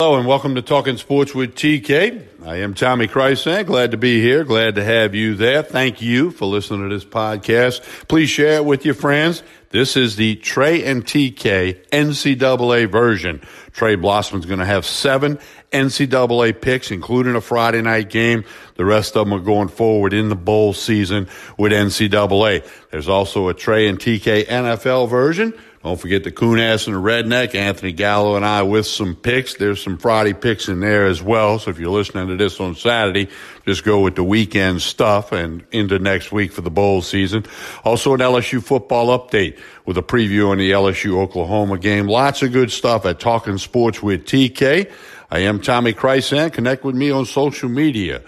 Hello and welcome to Talking Sports with TK. I am Tommy Krysan. Glad to be here. Glad to have you there. Thank you for listening to this podcast. Please share it with your friends. This is the Trey and TK NCAA version. Trey Blossman's going to have seven NCAA picks, including a Friday night game. The rest of them are going forward in the bowl season with NCAA. There's also a Trey and TK NFL version don't forget the Coon Ass and the Redneck, Anthony Gallo and I with some picks. There's some Friday picks in there as well. So if you're listening to this on Saturday, just go with the weekend stuff and into next week for the bowl season. Also an LSU football update with a preview on the LSU Oklahoma game. Lots of good stuff at Talking Sports with TK. I am Tommy Krysan. Connect with me on social media.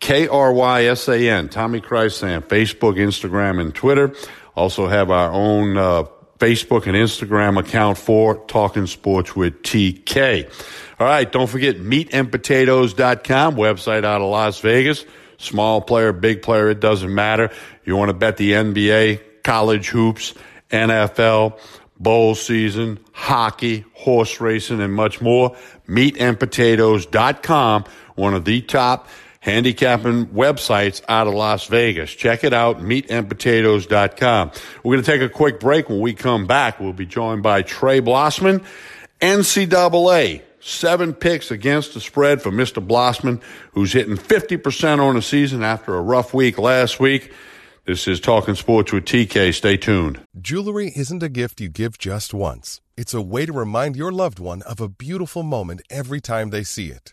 K-R-Y-S-A-N, Tommy Krysan, Facebook, Instagram, and Twitter. Also have our own, uh, Facebook and Instagram account for Talking Sports with TK. All right, don't forget meatandpotatoes.com, website out of Las Vegas. Small player, big player, it doesn't matter. You want to bet the NBA, college hoops, NFL, bowl season, hockey, horse racing, and much more. Meatandpotatoes.com, one of the top handicapping websites out of Las Vegas. Check it out, meatandpotatoes.com. We're going to take a quick break. When we come back, we'll be joined by Trey Blossman, NCAA. Seven picks against the spread for Mr. Blossman, who's hitting 50% on the season after a rough week last week. This is Talking Sports with TK. Stay tuned. Jewelry isn't a gift you give just once. It's a way to remind your loved one of a beautiful moment every time they see it.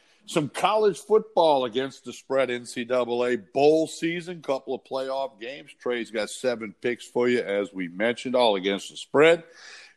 some college football against the spread NCAA bowl season, couple of playoff games. Trey's got seven picks for you, as we mentioned, all against the spread.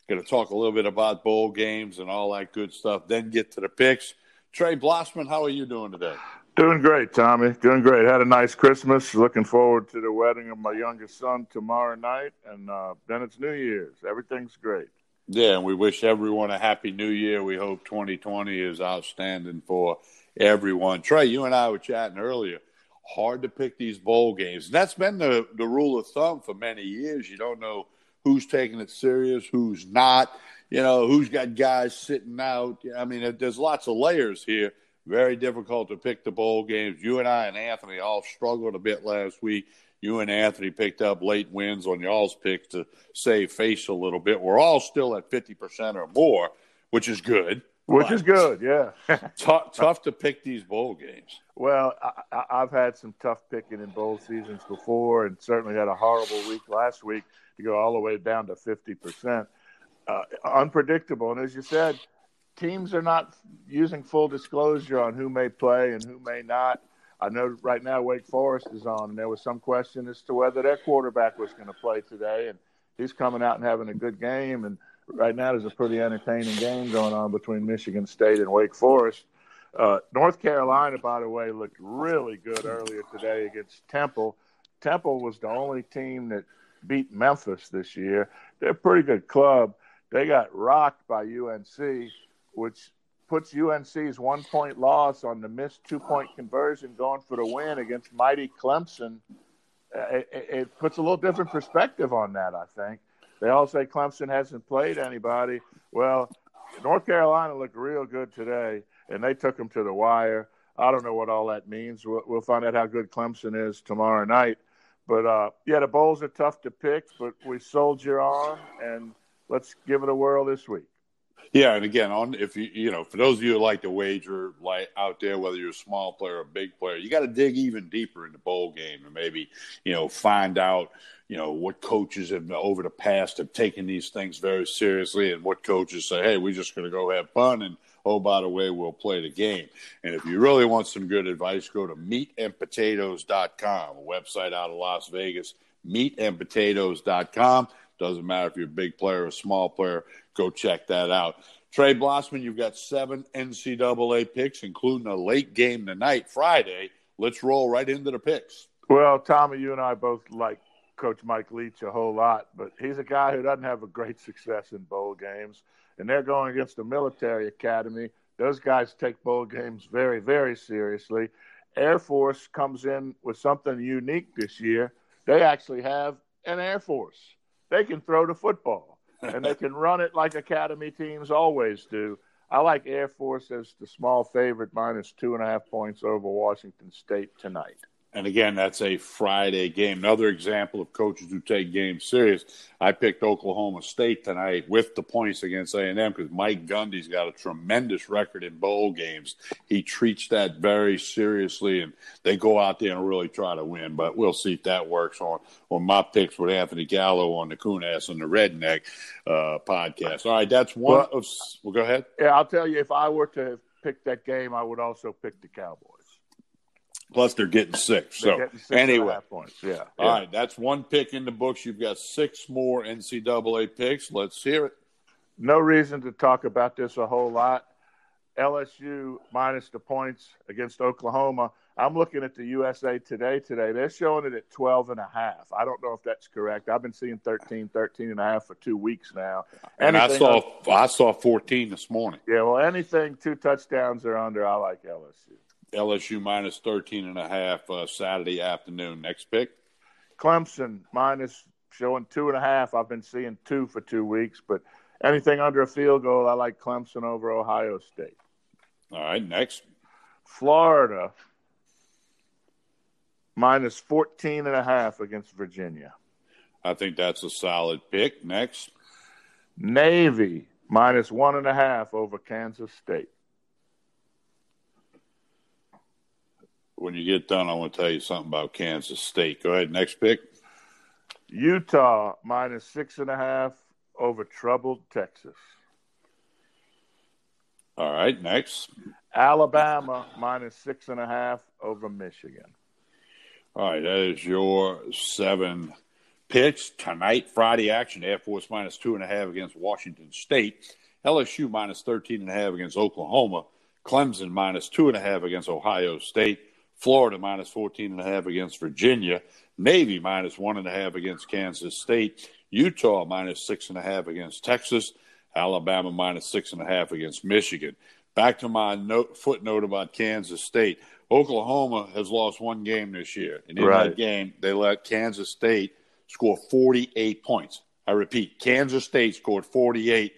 Going to talk a little bit about bowl games and all that good stuff, then get to the picks. Trey Blossman, how are you doing today? Doing great, Tommy. Doing great. Had a nice Christmas. Looking forward to the wedding of my youngest son tomorrow night, and uh, then it's New Year's. Everything's great. Yeah, and we wish everyone a happy New Year. We hope 2020 is outstanding for everyone. Trey, you and I were chatting earlier. Hard to pick these bowl games. And that's been the, the rule of thumb for many years. You don't know who's taking it serious, who's not, you know, who's got guys sitting out. I mean, there's lots of layers here. Very difficult to pick the bowl games. You and I and Anthony all struggled a bit last week. You and Anthony picked up late wins on y'all's picks to save face a little bit. We're all still at 50% or more, which is good. Which is good, yeah. tough, tough to pick these bowl games. Well, I, have had some tough picking in bowl seasons before, and certainly had a horrible week last week to go all the way down to fifty percent. Uh, unpredictable, and as you said, teams are not using full disclosure on who may play and who may not. I know right now Wake Forest is on, and there was some question as to whether their quarterback was going to play today, and he's coming out and having a good game and right now there's a pretty entertaining game going on between Michigan State and Wake Forest. Uh, North Carolina, by the way, looked really good earlier today against Temple. Temple was the only team that beat Memphis this year. They're a pretty good club. They got rocked by UNC, which puts UNC's one point loss on the missed two point conversion going for the win against mighty Clemson. Uh, it, it puts a little different perspective on that, I think. They all say Clemson hasn't played anybody. Well, North Carolina looked real good today, and they took them to the wire. I don't know what all that means. We'll, we'll find out how good Clemson is tomorrow night. But uh, yeah, the bowls are tough to pick, but we soldier on, and let's give it a whirl this week. Yeah, and again, on if you you know, for those of you who like to wager like out there, whether you're a small player or a big player, you got to dig even deeper in the bowl game and maybe you know find out you know what coaches have over the past have taken these things very seriously, and what coaches say, "Hey, we're just going to go have fun," and oh, by the way, we'll play the game. And if you really want some good advice, go to meatandpotatoes.com, a website out of Las Vegas. Meatandpotatoes.com. Doesn't matter if you're a big player or a small player. Go check that out. Trey Blossman, you've got seven NCAA picks, including a late game tonight, Friday, let's roll right into the picks. Well, Tommy, you and I both like Coach Mike Leach a whole lot, but he's a guy who doesn't have a great success in bowl games, and they're going against the military academy. Those guys take bowl games very, very seriously. Air Force comes in with something unique this year. They actually have an Air Force. They can throw the football and they can run it like academy teams always do. I like Air Force as the small favorite, minus two and a half points over Washington State tonight. And again, that's a Friday game. Another example of coaches who take games serious. I picked Oklahoma State tonight with the points against A&M because Mike Gundy's got a tremendous record in bowl games. He treats that very seriously, and they go out there and really try to win. But we'll see if that works on, on my picks with Anthony Gallo on the Coon-Ass and the Redneck uh, podcast. All right, that's one well, of – well, go ahead. Yeah, I'll tell you, if I were to pick that game, I would also pick the Cowboys. Plus, they're getting six. They're so getting six anyway, points. Yeah. All yeah. right, that's one pick in the books. You've got six more NCAA picks. Let's hear it. No reason to talk about this a whole lot. LSU minus the points against Oklahoma. I'm looking at the USA Today today. They're showing it at 12 and a half. I don't know if that's correct. I've been seeing 13, 13 and a half for two weeks now. And I saw I saw 14 this morning. Yeah, well, anything two touchdowns or under, I like LSU. LSU minus 13 and a half uh, Saturday afternoon. Next pick. Clemson minus showing two and a half. I've been seeing two for two weeks, but anything under a field goal, I like Clemson over Ohio State. All right, next. Florida minus 14 and a half against Virginia. I think that's a solid pick. Next. Navy minus one and a half over Kansas State. When you get done, I want to tell you something about Kansas State. Go ahead, next pick. Utah minus six and a half over troubled Texas. All right, next. Alabama minus six and a half over Michigan. All right, that is your seven picks tonight. Friday action: Air Force minus two and a half against Washington State. LSU minus thirteen and a half against Oklahoma. Clemson minus two and a half against Ohio State. Florida minus 14 and a half against Virginia, Navy minus one and a half against Kansas State, Utah minus six and a half against Texas, Alabama minus six and a half against Michigan. Back to my note, footnote about Kansas State. Oklahoma has lost one game this year, and in right. that game, they let Kansas State score 48 points. I repeat, Kansas State scored 48.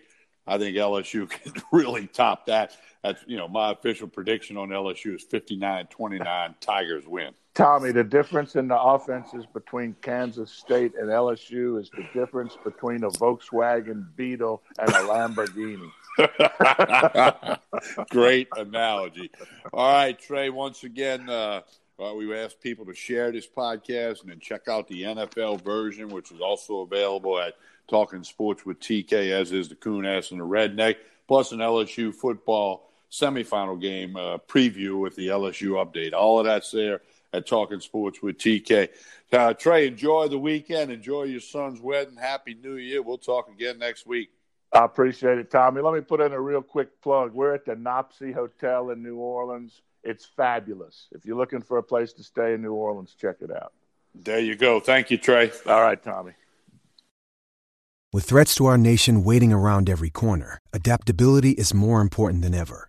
I think LSU can really top that. That's you know my official prediction on LSU is 59-29 Tigers win. Tommy, the difference in the offenses between Kansas State and LSU is the difference between a Volkswagen Beetle and a Lamborghini. Great analogy. All right, Trey. Once again, uh, uh, we ask people to share this podcast and then check out the NFL version, which is also available at Talking Sports with TK, as is the Coon Ass and the Redneck, plus an LSU football semifinal game uh, preview with the LSU update. All of that's there at Talking Sports with TK. Uh, Trey, enjoy the weekend. Enjoy your son's wedding. Happy New Year. We'll talk again next week. I appreciate it, Tommy. Let me put in a real quick plug. We're at the NOPSI Hotel in New Orleans. It's fabulous. If you're looking for a place to stay in New Orleans, check it out. There you go. Thank you, Trey. All right, Tommy. With threats to our nation waiting around every corner, adaptability is more important than ever.